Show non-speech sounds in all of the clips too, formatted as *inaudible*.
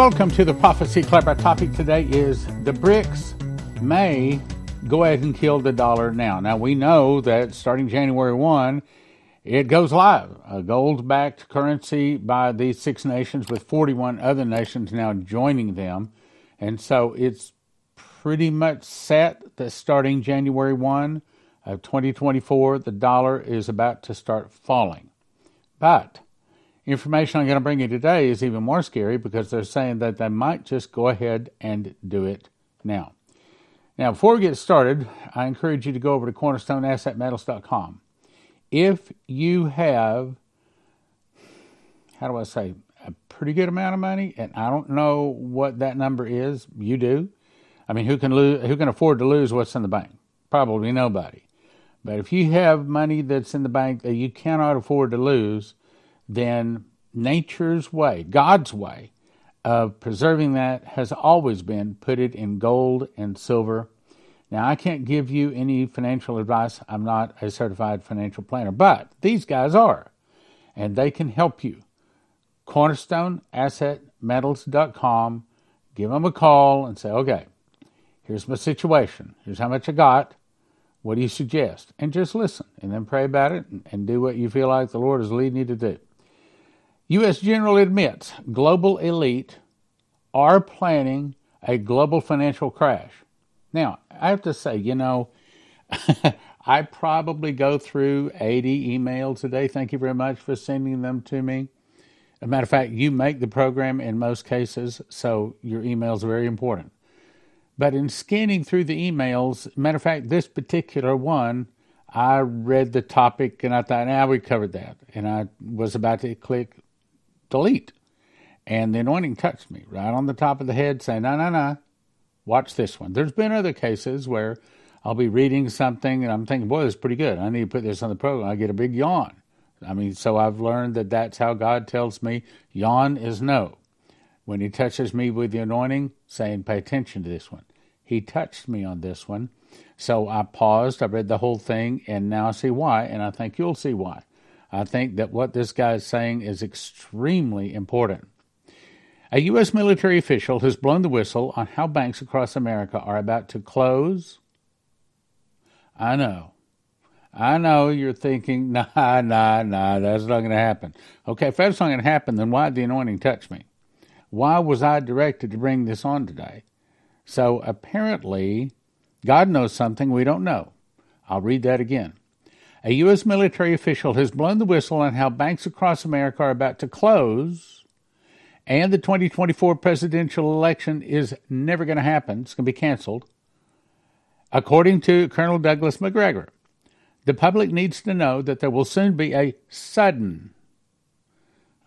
Welcome to the Prophecy Club. Our topic today is the BRICS may go ahead and kill the dollar now. Now, we know that starting January 1, it goes live. A gold backed currency by these six nations, with 41 other nations now joining them. And so it's pretty much set that starting January 1 of 2024, the dollar is about to start falling. But information I'm going to bring you today is even more scary because they're saying that they might just go ahead and do it now. Now, before we get started, I encourage you to go over to cornerstoneassetmetals.com. If you have, how do I say, a pretty good amount of money, and I don't know what that number is, you do. I mean, who can lose? Who can afford to lose what's in the bank? Probably nobody. But if you have money that's in the bank that you cannot afford to lose, then nature's way, God's way of preserving that has always been put it in gold and silver. Now, I can't give you any financial advice. I'm not a certified financial planner, but these guys are, and they can help you. CornerstoneAssetMetals.com. Give them a call and say, okay, Here's my situation. Here's how much I got. What do you suggest? And just listen and then pray about it and, and do what you feel like the Lord is leading you to do. U.S. General admits global elite are planning a global financial crash. Now, I have to say, you know, *laughs* I probably go through 80 emails a day. Thank you very much for sending them to me. As a matter of fact, you make the program in most cases, so your email is very important. But in scanning through the emails, matter of fact, this particular one, I read the topic and I thought, now we covered that. And I was about to click delete. And the anointing touched me right on the top of the head, saying, no, no, no, watch this one. There's been other cases where I'll be reading something and I'm thinking, boy, this is pretty good. I need to put this on the program. I get a big yawn. I mean, so I've learned that that's how God tells me yawn is no. When He touches me with the anointing, saying, pay attention to this one he touched me on this one. So I paused, I read the whole thing, and now I see why, and I think you'll see why. I think that what this guy is saying is extremely important. A U.S. military official has blown the whistle on how banks across America are about to close. I know. I know you're thinking, *laughs* nah, nah, nah, that's not going to happen. Okay, if that's not going to happen, then why did the anointing touch me? Why was I directed to bring this on today? So apparently, God knows something we don't know. I'll read that again. A U.S. military official has blown the whistle on how banks across America are about to close, and the 2024 presidential election is never going to happen. It's going to be canceled. According to Colonel Douglas Macgregor. the public needs to know that there will soon be a sudden.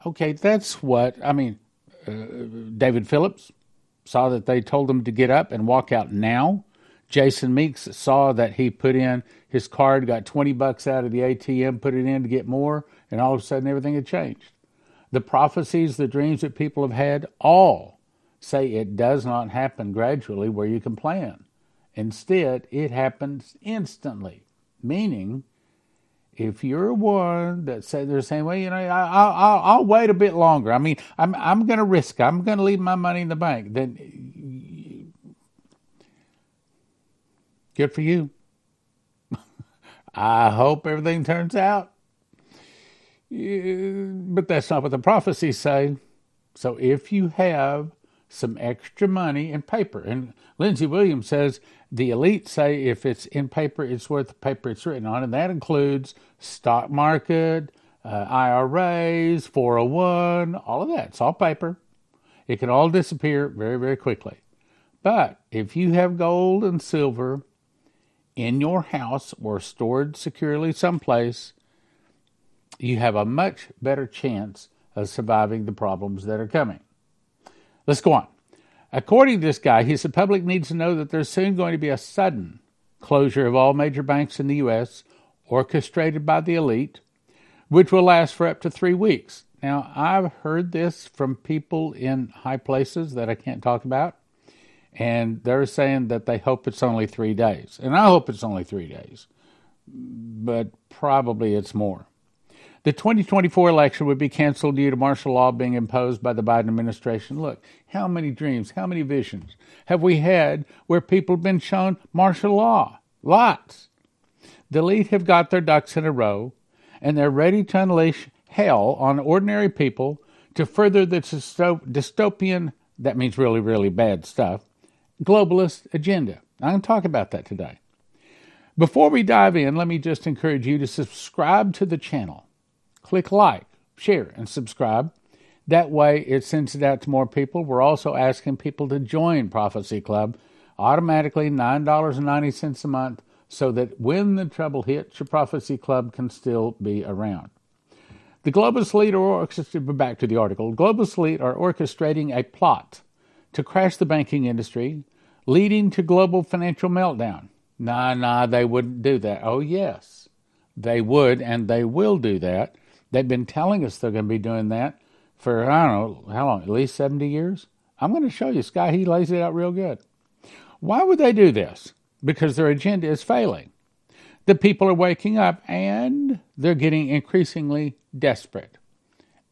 Okay, that's what, I mean, uh, David Phillips, saw that they told him to get up and walk out now. Jason Meeks saw that he put in his card, got 20 bucks out of the ATM, put it in to get more, and all of a sudden everything had changed. The prophecies, the dreams that people have had, all say it does not happen gradually where you can plan. Instead, it happens instantly, meaning if you're one that say they're saying, well, you know, I, will I'll wait a bit longer. I mean, I'm I'm going to risk. I'm going to leave my money in the bank. Then, good for you. I hope everything turns out. But that's not what the prophecies say. So if you have some extra money in paper. And Lindsey Williams says the elite say if it's in paper, it's worth the paper it's written on, and that includes stock market, uh, IRAs, 401, all of that. It's all paper. It can all disappear very, very quickly. But if you have gold and silver in your house or stored securely someplace, you have a much better chance of surviving the problems that are coming. Let's go on. According to this guy, he said the public needs to know that there's soon going to be a sudden closure of all major banks in the U.S., orchestrated by the elite, which will last for up to three weeks. Now, I've heard this from people in high places that I can't talk about, and they're saying that they hope it's only three days. And I hope it's only three days, but probably it's more. The 2024 election would be canceled due to martial law being imposed by the Biden administration. Look, how many dreams, how many visions have we had where people have been shown martial law? Lots. The elite have got their ducks in a row, and they're ready to unleash hell on ordinary people to further the dystopian, that means really, really bad stuff, globalist agenda. I'm going to talk about that today. Before we dive in, let me just encourage you to subscribe to the channel. Click like, share, and subscribe. That way, it sends it out to more people. We're also asking people to join Prophecy Club automatically, $9.90 a month, so that when the trouble hits, your Prophecy Club can still be around. The globalist elite are back to the article, globalist elite are orchestrating a plot to crash the banking industry, leading to global financial meltdown. Nah, nah, they wouldn't do that. Oh, yes, they would, and they will do that. They've been telling us they're going to be doing that for, I don't know, how long, at least 70 years? I'm going to show you. Sky, he lays it out real good. Why would they do this? Because their agenda is failing. The people are waking up and they're getting increasingly desperate.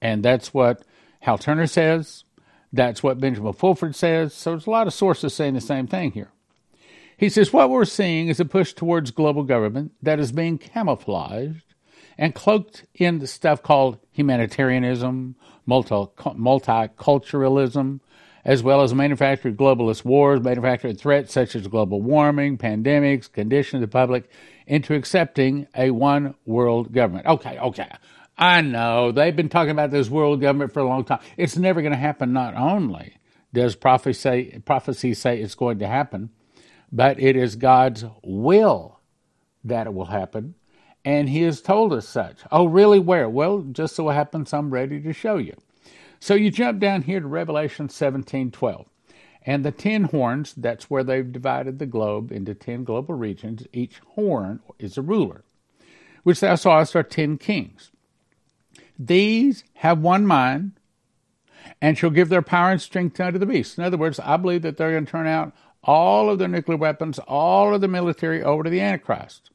And that's what Hal Turner says. That's what Benjamin Fulford says. So there's a lot of sources saying the same thing here. He says what we're seeing is a push towards global government that is being camouflaged and cloaked in the stuff called humanitarianism, multi- multiculturalism, as well as manufactured globalist wars, manufactured threats such as global warming, pandemics, condition the public into accepting a one world government. Okay, okay. I know they've been talking about this world government for a long time. It's never going to happen. Not only does prophecy say, prophecy say it's going to happen, but it is God's will that it will happen. And He has told us such. Oh, really? Where? Well, just so it happens I'm ready to show you. So you jump down here to Revelation 17 12. And the ten horns, that's where they've divided the globe into ten global regions. Each horn is a ruler, which thou sawest are ten kings. These have one mind and shall give their power and strength unto the beast. In other words, I believe that they're going to turn out all of their nuclear weapons, all of the military over to the Antichrist.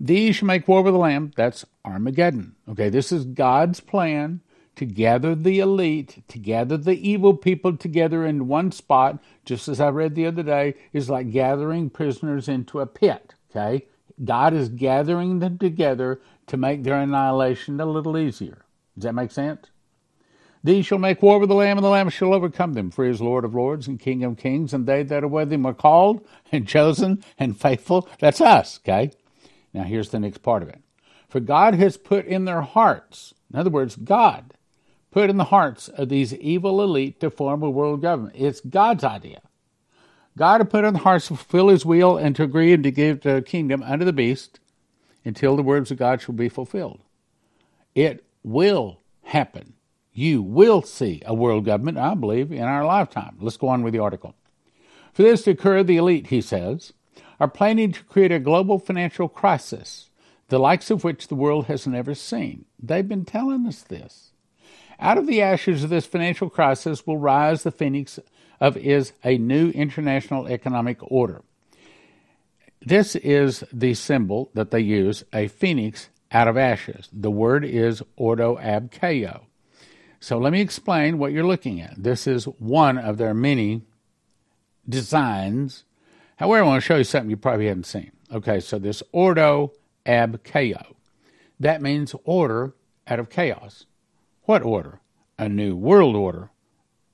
These shall make war with the Lamb. That's Armageddon. Okay, this is God's plan to gather the elite, to gather the evil people together in one spot, just as I read the other day, is like gathering prisoners into a pit. Okay? God is gathering them together to make their annihilation a little easier. Does that make sense? These shall make war with the Lamb, and the Lamb shall overcome them, for he is Lord of lords and King of kings, and they that are with him are called and chosen and faithful. That's us, okay? Now here's the next part of it. For God has put in their hearts, in other words, God put in the hearts of these evil elite to form a world government. It's God's idea. God had put in the hearts to fulfill his will and to agree and to give the kingdom unto the beast until the words of God shall be fulfilled. It will happen. You will see a world government, I believe, in our lifetime. Let's go on with the article. For this to occur, the elite, he says, are planning to create a global financial crisis, the likes of which the world has never seen. They've been telling us this. Out of the ashes of this financial crisis will rise the phoenix of is a new international economic order. This is the symbol that they use, a phoenix out of ashes. The word is ordo ab chaos. So let me explain what you're looking at. This is one of their many designs. However, I want to show you something you probably haven't seen. Okay, so this ordo ab chaos. That means order out of chaos. What order? A new world order.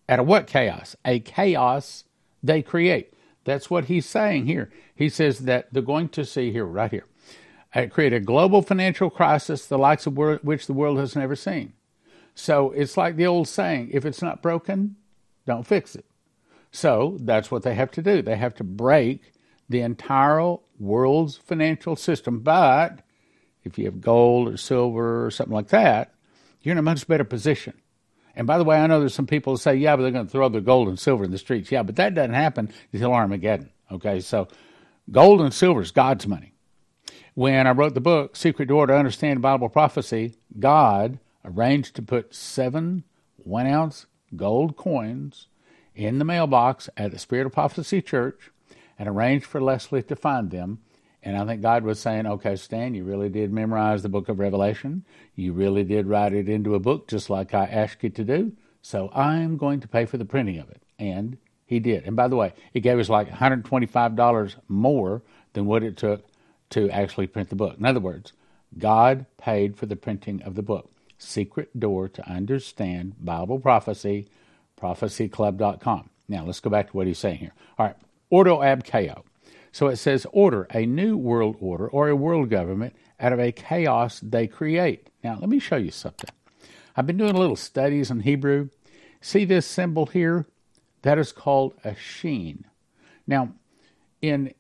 Out of what chaos? A chaos they create. That's what he's saying here. He says that they're going to see here, right here, uh, create a global financial crisis, the likes of which the world has never seen. So it's like the old saying if it's not broken, don't fix it. So that's what they have to do. They have to break the entire world's financial system. But if you have gold or silver or something like that, you're in a much better position. And by the way, I know there's some people who say, yeah, but they're going to throw their gold and silver in the streets. Yeah, but that doesn't happen until Armageddon. Okay, so gold and silver is God's money. When I wrote the book, Secret Door to Understand Bible Prophecy, God arranged to put seven one ounce gold coins in the mailbox at the Spirit of Prophecy Church and arranged for Leslie to find them And I think God was saying, okay, Stan, you really did memorize the book of Revelation. You really did write it into a book just like I asked you to do. So I'm going to pay for the printing of it. And he did. And by the way, it gave us like $125 more than what it took to actually print the book. In other words, God paid for the printing of the book. Secret Door to Understand Bible Prophecy, prophecyclub.com. Now, let's go back to what he's saying here. All right, Ordo ab chaos. So it says, order a new world order or a world government out of a chaos they create. Now, let me show you something. I've been doing a little studies in Hebrew. See this symbol here? That is called a sheen. Now, in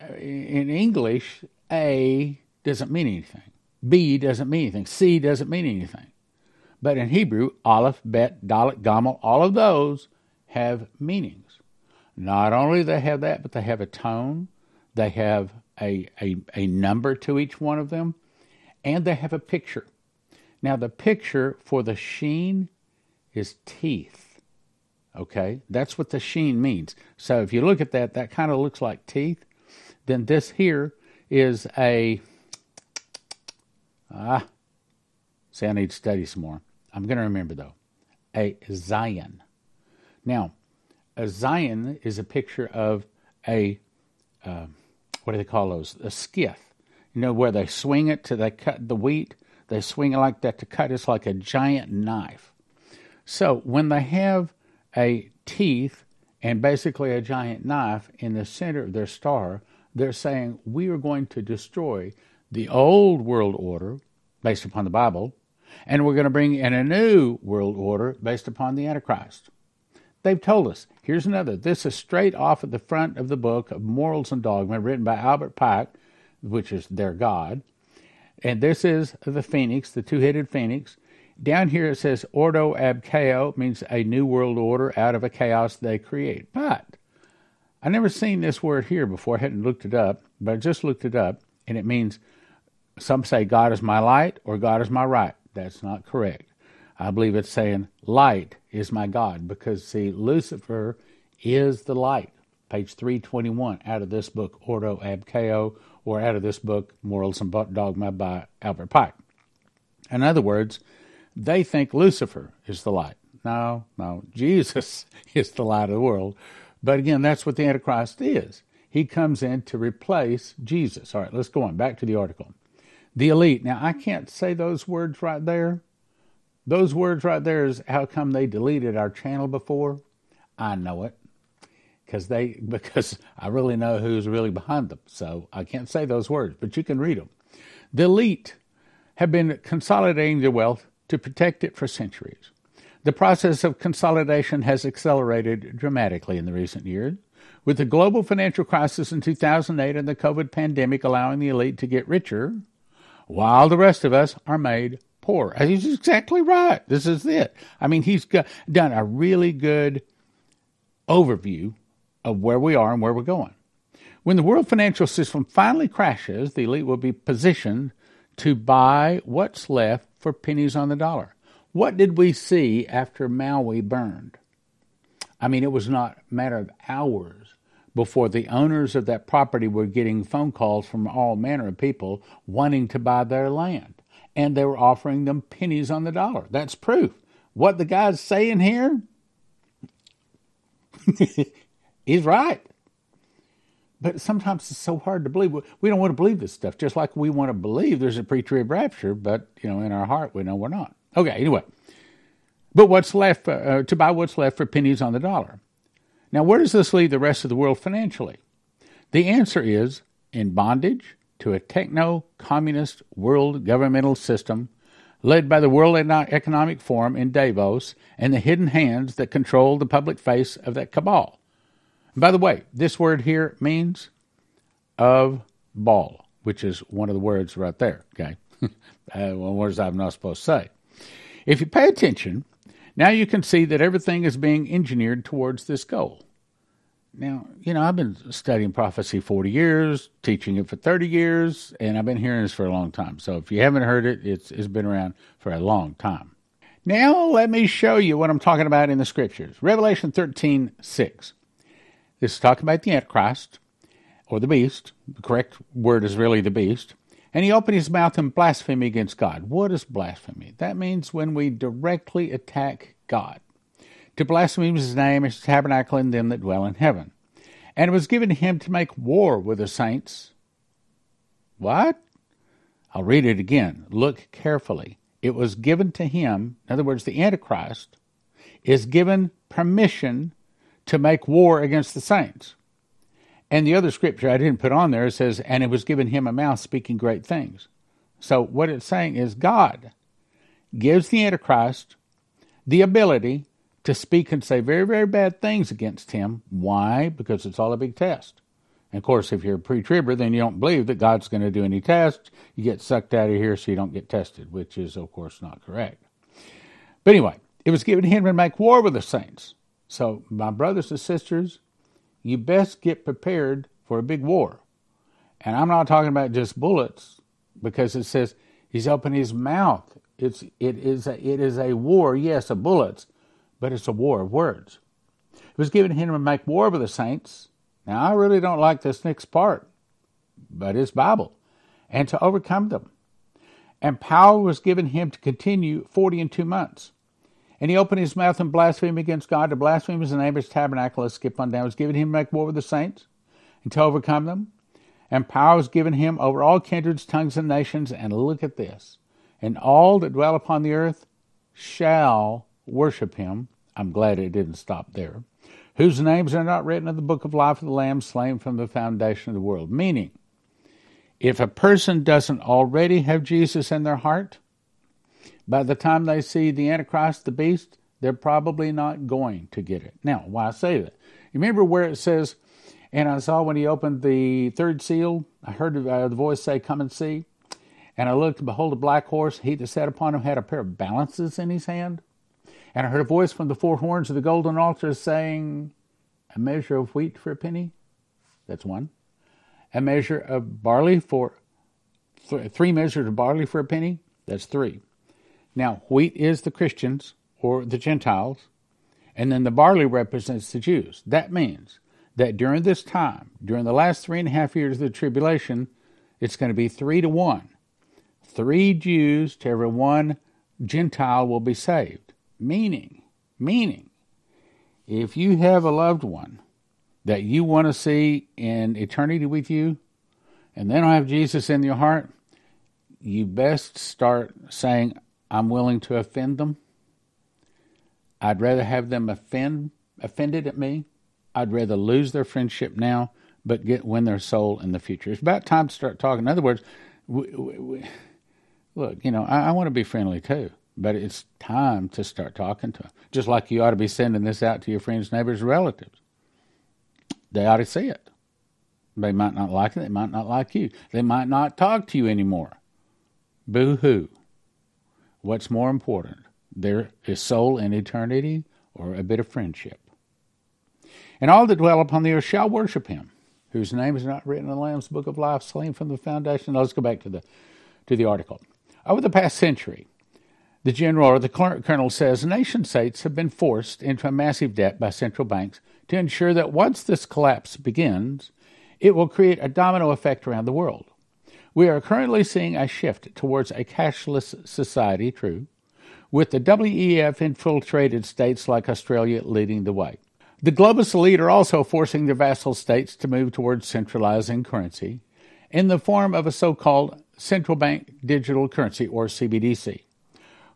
uh, in English, A doesn't mean anything. B doesn't mean anything. C doesn't mean anything. But in Hebrew, Aleph, Bet, Dalet, Gimel, all of those have meanings. Not only they have that, but they have a tone, they have a, a, a number to each one of them, and they have a picture. Now, the picture for the sheen is teeth. Okay? That's what the sheen means. So if you look at that, that kind of looks like teeth. Then this here is a. Ah. See, I need to study some more. I'm going to remember, though. A Zion. Now, a Zayin is a picture of a. Uh, what do they call those? A skith. You know, where they swing it to they cut the wheat they swing it like that to cut. It's like a giant knife. So when they have a teeth and basically a giant knife in the center of their star, they're saying we are going to destroy the old world order based upon the Bible, and we're going to bring in a new world order based upon the Antichrist. They've told us. Here's another. This is straight off at the front of the book of Morals and Dogma, written by Albert Pike, which is their God. And this is the phoenix, the two headed phoenix. Down here it says Ordo ab chaos means a new world order out of a chaos they create. But I never seen this word here before. I hadn't looked it up, but I just looked it up, and it means some say God is my light or God is my right. That's not correct. I believe it's saying light is my God because see, Lucifer is the light. Page 321 out of this book, Ordo ab chaos or out of this book, Morals and Dogma by Albert Pike. In other words, they think Lucifer is the light. No, no, *laughs* Jesus is the light of the world. But again, that's what the Antichrist is. He comes in to replace Jesus. All right, let's go on. Back to the article. The elite. Now, I can't say those words right there. Those words right there is how come they deleted our channel before. I know it because they *laughs* because I really know who's really behind them. So I can't say those words, but you can read them. The elite have been consolidating their wealth to protect it for centuries. The process of consolidation has accelerated dramatically in the recent years, with the global financial crisis in 2008 and the COVID pandemic allowing the elite to get richer, while the rest of us are made poor. He's exactly right. This is it. I mean, he's got, done a really good overview of where we are and where we're going. When the world financial system finally crashes, the elite will be positioned to buy what's left for pennies on the dollar. What did we see after Maui burned? I mean, it was not a matter of hours before the owners of that property were getting phone calls from all manner of people wanting to buy their land. And they were offering them pennies on the dollar. That's proof. What the guy's saying here *laughs* He's right. But sometimes it's so hard to believe. We don't want to believe this stuff, just like we want to believe there's a pre-trib rapture, but you know, in our heart we know we're not. Okay, anyway. But what's left uh, to buy what's left for pennies on the dollar? Now, where does this leave the rest of the world financially? The answer is in bondage to a techno communist world governmental system led by the World Economic Forum in Davos and the hidden hands that control the public face of that cabal. By the way, this word here means of ball, which is one of the words right there. Okay, *laughs* uh, well, words I'm not supposed to say. If you pay attention, now you can see that everything is being engineered towards this goal. Now, you know, I've been studying prophecy 40 years, teaching it for 30 years, and I've been hearing this for a long time. So if you haven't heard it, it's, it's been around for a long time. Now, let me show you what I'm talking about in the scriptures. Revelation 13 6. This is talking about the Antichrist. or the beast, the correct word is really the beast, and he opened his mouth in blasphemy against God. What is blasphemy? That means when we directly attack God. To blaspheme his name, and his tabernacle, and them that dwell in heaven. And it was given to him to make war with the saints. What? I'll read it again. Look carefully. It was given to him, in other words, the Antichrist, is given permission to make war against the saints. And the other scripture I didn't put on there says, and it was given him a mouth speaking great things. So what it's saying is God gives the Antichrist the ability to speak and say very, very bad things against him. Why? Because it's all a big test. And of course, if you're a pre-tribber, then you don't believe that God's going to do any tests. You get sucked out of here so you don't get tested, which is, of course, not correct. But anyway, it was given him to make war with the saints. So, my brothers and sisters, you best get prepared for a big war. And I'm not talking about just bullets, because it says he's opened his mouth. It's it is a, it is a war, yes, of bullets, but it's a war of words. It was given him to make war with the saints now, I really don't like this next part, but it's Bible, and to overcome them. And power was given him to continue forty and two months. And he opened his mouth and blasphemed against God, to blaspheme his neighbor's tabernacle, let's skip on down, It was given him to make war with the saints, and to overcome them. And power was given him over all kindreds, tongues, and nations. And look at this. And all that dwell upon the earth shall worship him. I'm glad it didn't stop there whose names are not written in the book of life of the Lamb slain from the foundation of the world. Meaning, if a person doesn't already have Jesus in their heart, by the time they see the Antichrist, the beast, they're probably not going to get it. Now, why I say that? You remember where it says, and I saw when he opened the third seal, I heard uh, the voice say, Come and see. And I looked, and behold, a black horse. He that sat upon him had a pair of balances in his hand. And I heard a voice from the four horns of the golden altar saying, A measure of wheat for a penny. That's one. A measure of barley for th- three measures of barley for a penny. That's three. Now, wheat is the Christians or the Gentiles, and then the barley represents the Jews. That means that during this time, during the last three and a half years of the tribulation, it's going to be three to one. Three Jews to every one Gentile will be saved. Meaning, meaning, if you have a loved one that you want to see in eternity with you, and they don't have Jesus in your heart, you best start saying, I'm willing to offend them. I'd rather have them offend offended at me. I'd rather lose their friendship now, but get win their soul in the future. It's about time to start talking. In other words, we, we, we, look, you know, I, I want to be friendly too. But it's time to start talking to them. Just like you ought to be sending this out to your friends, neighbors, relatives. They ought to see it. They might not like it. They might not like you. They might not talk to you anymore. Boo hoo. What's more important, their soul in eternity or a bit of friendship? And all that dwell upon the earth shall worship him, whose name is not written in the Lamb's book of life, slain from the foundation. Now let's go back to the to the article. Over the past century, the general or the colonel says nation states have been forced into a massive debt by central banks to ensure that once this collapse begins, it will create a domino effect around the world. We are currently seeing a shift towards a cashless society, true, with the WEF infiltrated states like Australia leading the way. The globalist elite are also forcing their vassal states to move towards centralizing currency in the form of a so called central bank digital currency, or CBDC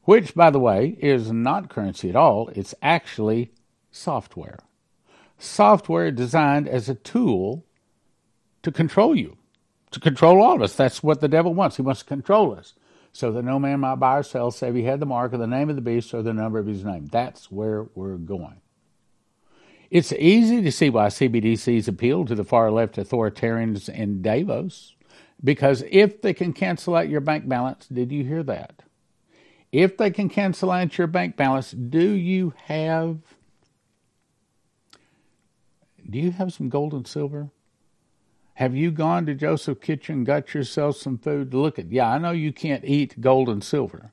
which, by the way, is not currency at all. It's actually software. Software designed as a tool to control you, to control all of us. That's what the devil wants. He wants to control us so that no man might buy or sell save he had the mark of the name of the beast or the number of his name. That's where we're going. It's easy to see why CBDCs appeal to the far left authoritarians in Davos, because if they can cancel out your bank balance, did you hear that? If they can cancel out your bank balance, do you have do you have some gold and silver? Have you gone to Joseph Kitchen got yourself some food to look at? Yeah, I know you can't eat gold and silver.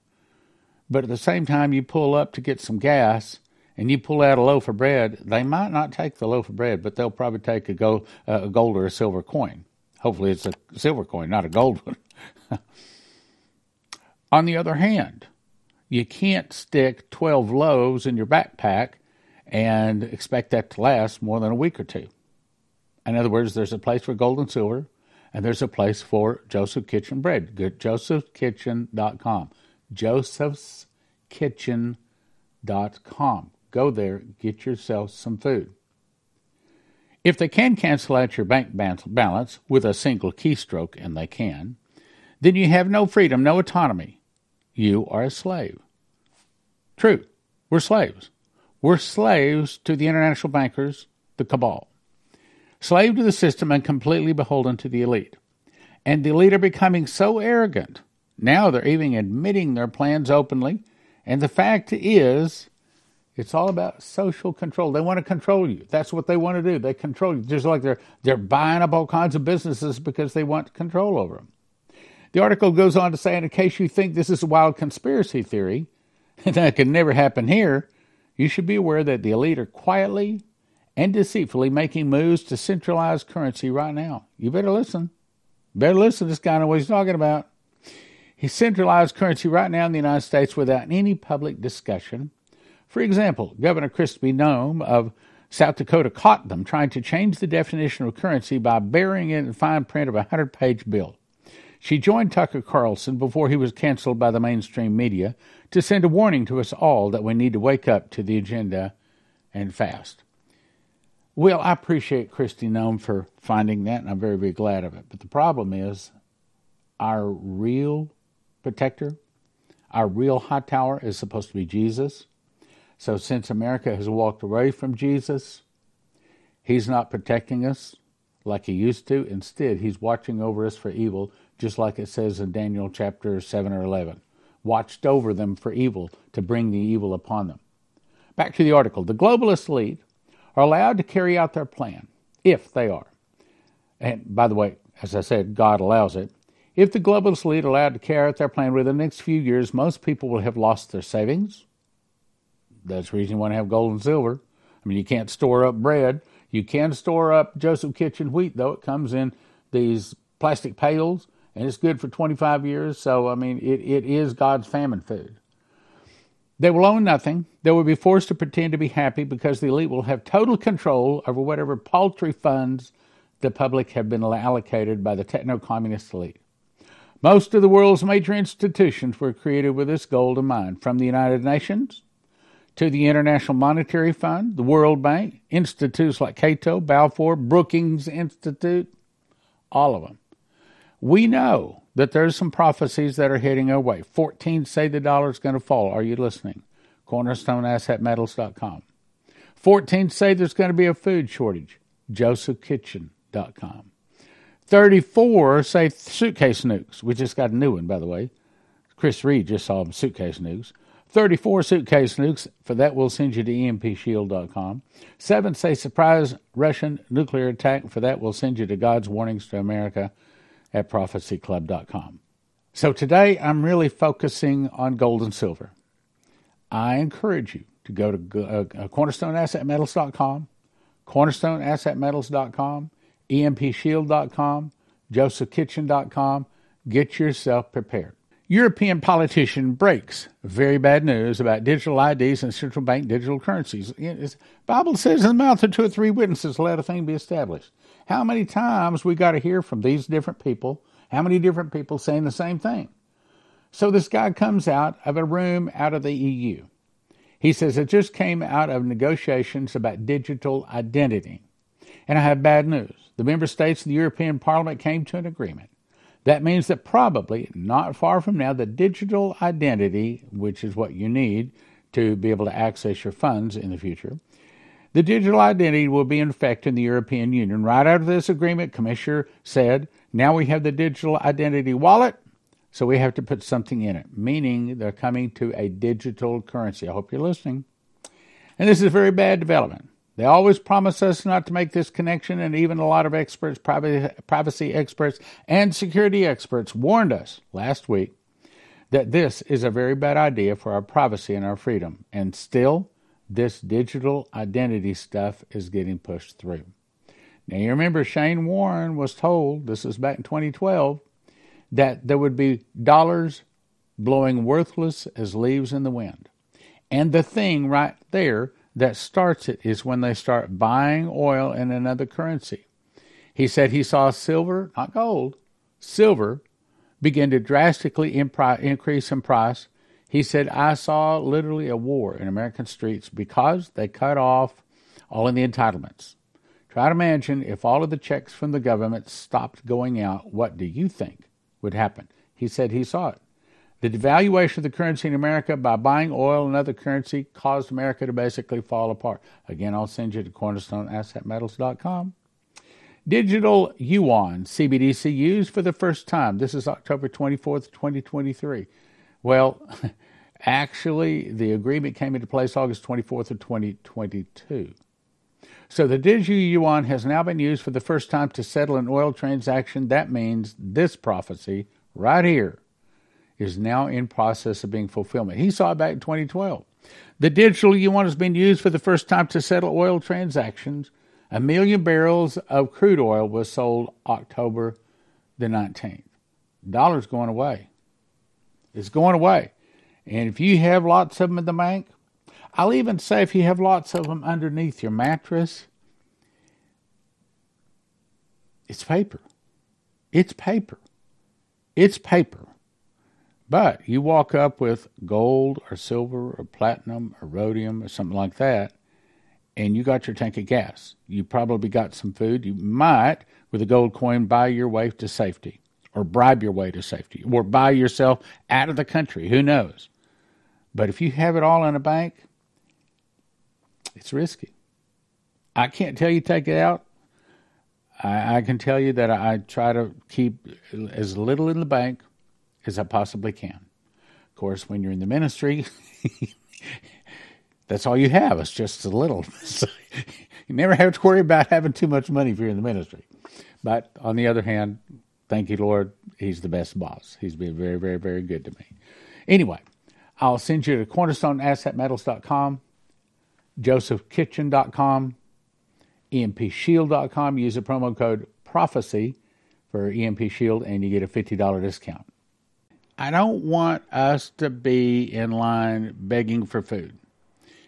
But at the same time you pull up to get some gas and you pull out a loaf of bread, they might not take the loaf of bread, but they'll probably take a gold, uh, a gold or a silver coin. Hopefully, it's a silver coin, not a gold one. *laughs* On the other hand, you can't stick 12 loaves in your backpack and expect that to last more than a week or two. In other words, there's a place for gold and silver, and there's a place for Joseph Kitchen bread. Go to josephskitchen.com. josephskitchen.com. Go there, get yourself some food. If they can cancel out your bank balance with a single keystroke, and they can, then you have no freedom, no autonomy. You are a slave. True, we're slaves. We're slaves to the international bankers, the cabal. Slave to the system and completely beholden to the elite. And the elite are becoming so arrogant. Now they're even admitting their plans openly. And the fact is, it's all about social control. They want to control you. That's what they want to do. They control you. Just like they're they're buying up all kinds of businesses because they want control over them. The article goes on to say, in case you think this is a wild conspiracy theory, *laughs* that could never happen here, you should be aware that the elite are quietly and deceitfully making moves to centralize currency right now. You better listen. Better listen. To this guy knows what he's talking about. He centralized currency right now in the United States without any public discussion for example, Governor Kristi Noem of South Dakota caught them trying to change the definition of currency by burying it in fine print of a 100 page bill. She joined Tucker Carlson before he was canceled by the mainstream media to send a warning to us all that we need to wake up to the agenda and fast. Well, I appreciate Kristi Noem for finding that, and I'm very, very glad of it. But the problem is, our real protector, our real high tower is supposed to be Jesus. So, since America has walked away from Jesus, he's not protecting us like he used to. Instead, he's watching over us for evil, just like it says in Daniel chapter 7 or 11. Watched over them for evil to bring the evil upon them. Back to the article. The globalist elite are allowed to carry out their plan, if they are. And by the way, as I said, God allows it. If the globalist elite are allowed to carry out their plan within the next few years, most people will have lost their savings, that's the reason you want to have gold and silver. I mean, you can't store up bread. You can store up Joseph Kitchen wheat, though. It comes in these plastic pails, and it's good for 25 years. So, I mean, it, it is God's famine food. They will own nothing. They will be forced to pretend to be happy because the elite will have total control over whatever paltry funds the public have been allocated by the techno communist elite. Most of the world's major institutions were created with this goal in mind, from the United Nations to the International Monetary Fund, the World Bank, institutes like Cato, Balfour, Brookings Institute, all of them. We know that there's some prophecies that are heading our way. 14 say the dollar is going to fall. Are you listening? CornerstoneAssetMetals.com. 14 say there's going to be a food shortage. JosephKitchen.com. 34 say suitcase nukes. We just got a new one, by the way. Chris Reed just saw suitcase nukes. 34 suitcase nukes. For that, we'll send you to EMPShield.com. Seven say surprise Russian nuclear attack. For that, we'll send you to God's Warnings to America at prophecyclub.com. So today, I'm really focusing on gold and silver. I encourage you to go to uh, cornerstoneassetmetals.com, cornerstoneassetmetals.com, empshield.com, josephkitchen.com. Get yourself prepared. European politician breaks very bad news about digital IDs and central bank digital currencies. The Bible says in the mouth of two or three witnesses, let a thing be established. How many times we got to hear from these different people? How many different people saying the same thing? So this guy comes out of a room out of the EU. He says it just came out of negotiations about digital identity. And I have bad news. The member states of the European Parliament came to an agreement that means that probably not far from now, the digital identity, which is what you need to be able to access your funds in the future, the digital identity will be in effect in the European Union. Right out of this agreement, Commissioner said, now we have the digital identity wallet, so we have to put something in it, meaning they're coming to a digital currency. I hope you're listening. And this is a very bad development. They always promise us not to make this connection, and even a lot of experts, privacy experts, and security experts warned us last week that this is a very bad idea for our privacy and our freedom. And still, this digital identity stuff is getting pushed through. Now, you remember Shane Warren was told, this is back in 2012, that there would be dollars blowing worthless as leaves in the wind. And the thing right there that starts it is when they start buying oil in another currency. He said he saw silver, not gold, silver, begin to drastically increase in price. He said, I saw literally a war in American streets because they cut off all of the entitlements. Try to imagine if all of the checks from the government stopped going out, what do you think would happen? He said he saw it. The devaluation of the currency in America by buying oil and other currency caused America to basically fall apart. Again, I'll send you to cornerstoneassetmetals.com. Digital yuan CBDC used for the first time. This is October 24th, 2023. Well, *laughs* actually, the agreement came into place August 24th of 2022. So the digital yuan has now been used for the first time to settle an oil transaction. That means this prophecy right here is now in process of being fulfillment. He saw it back in 2012. The digital yuan has been used for the first time to settle oil transactions. A million barrels of crude oil was sold October the 19th. Dollar's going away. It's going away. And if you have lots of them in the bank, I'll even say if you have lots of them underneath your mattress, it's paper. It's paper. It's paper. But you walk up with gold or silver or platinum or rhodium or something like that, and you got your tank of gas. You probably got some food. You might, with a gold coin, buy your way to safety or bribe your way to safety or buy yourself out of the country. Who knows? But if you have it all in a bank, it's risky. I can't tell you take it out. I, I can tell you that I, I try to keep as little in the bank as I possibly can. Of course, when you're in the ministry, *laughs* that's all you have. It's just a little. *laughs* So you never have to worry about having too much money if you're in the ministry. But on the other hand, thank you, Lord, He's the best boss. He's been very, very, very good to me. Anyway, I'll send you to cornerstoneassetmetals.com, josephkitchen.com, empshield.com. Use the promo code PROPHECY for EMP Shield, and you get a $50 discount. I don't want us to be in line begging for food.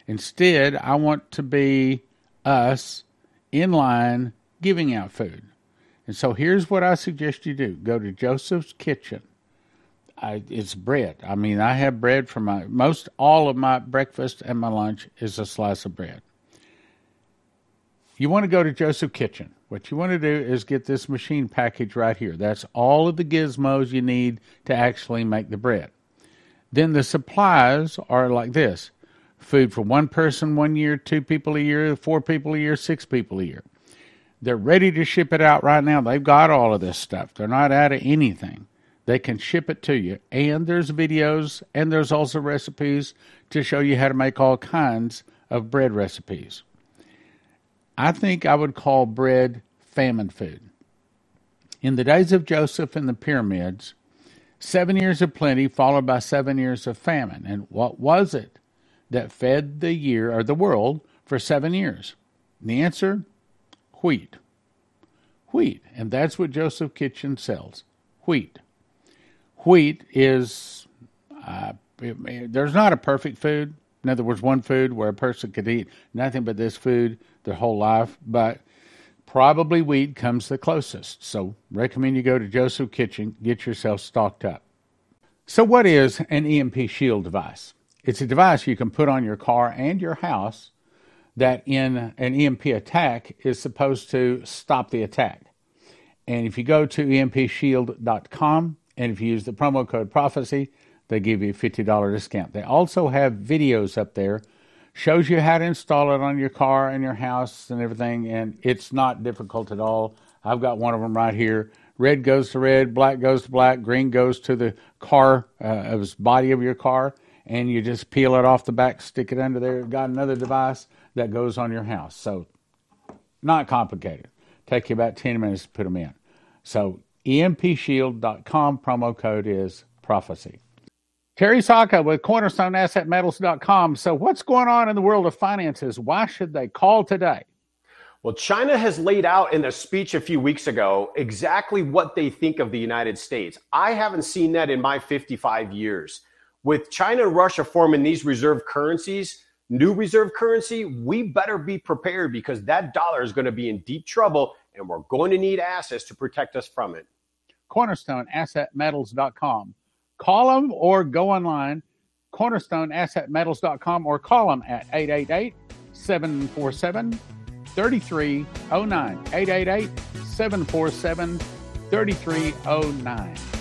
Instead, I want to be us in line giving out food. And so here's what I suggest you do go to Joseph's Kitchen. I, it's bread. I mean, I have bread for my most all of my breakfast and my lunch is a slice of bread. You want to go to Joseph's Kitchen. What you want to do is get this machine package right here. That's all of the gizmos you need to actually make the bread. Then the supplies are like this food for one person one year, two people a year, four people a year, six people a year. They're ready to ship it out right now. They've got all of this stuff. They're not out of anything. They can ship it to you. And there's videos and there's also recipes to show you how to make all kinds of bread recipes. I think I would call bread famine food. In the days of Joseph and the pyramids, seven years of plenty followed by seven years of famine. And what was it that fed the year or the world for seven years? And the answer wheat. Wheat. And that's what Joseph Kitchen sells wheat. Wheat is, uh, it, there's not a perfect food. In other words, one food where a person could eat nothing but this food their whole life, but probably wheat comes the closest. So recommend you go to Joseph Kitchen, get yourself stocked up. So what is an EMP shield device? It's a device you can put on your car and your house that in an EMP attack is supposed to stop the attack. And if you go to empshield.com and if you use the promo code prophecy, they give you a $50 discount. They also have videos up there, shows you how to install it on your car and your house and everything, and it's not difficult at all. I've got one of them right here. Red goes to red, black goes to black, green goes to the car, uh, body of your car, and you just peel it off the back, stick it under there. Got another device that goes on your house. So, not complicated. Take you about 10 minutes to put them in. So, empshield.com promo code is prophecy. Terry Saka with CornerstoneAssetMetals.com. So, what's going on in the world of finances? Why should they call today? Well, China has laid out in a speech a few weeks ago exactly what they think of the United States. I haven't seen that in my 55 years. With China and Russia forming these reserve currencies, new reserve currency, we better be prepared because that dollar is going to be in deep trouble and we're going to need assets to protect us from it. CornerstoneAssetMetals.com call them or go online, cornerstoneassetmetals.com, or call them at 888 747 3309. 888 747 3309.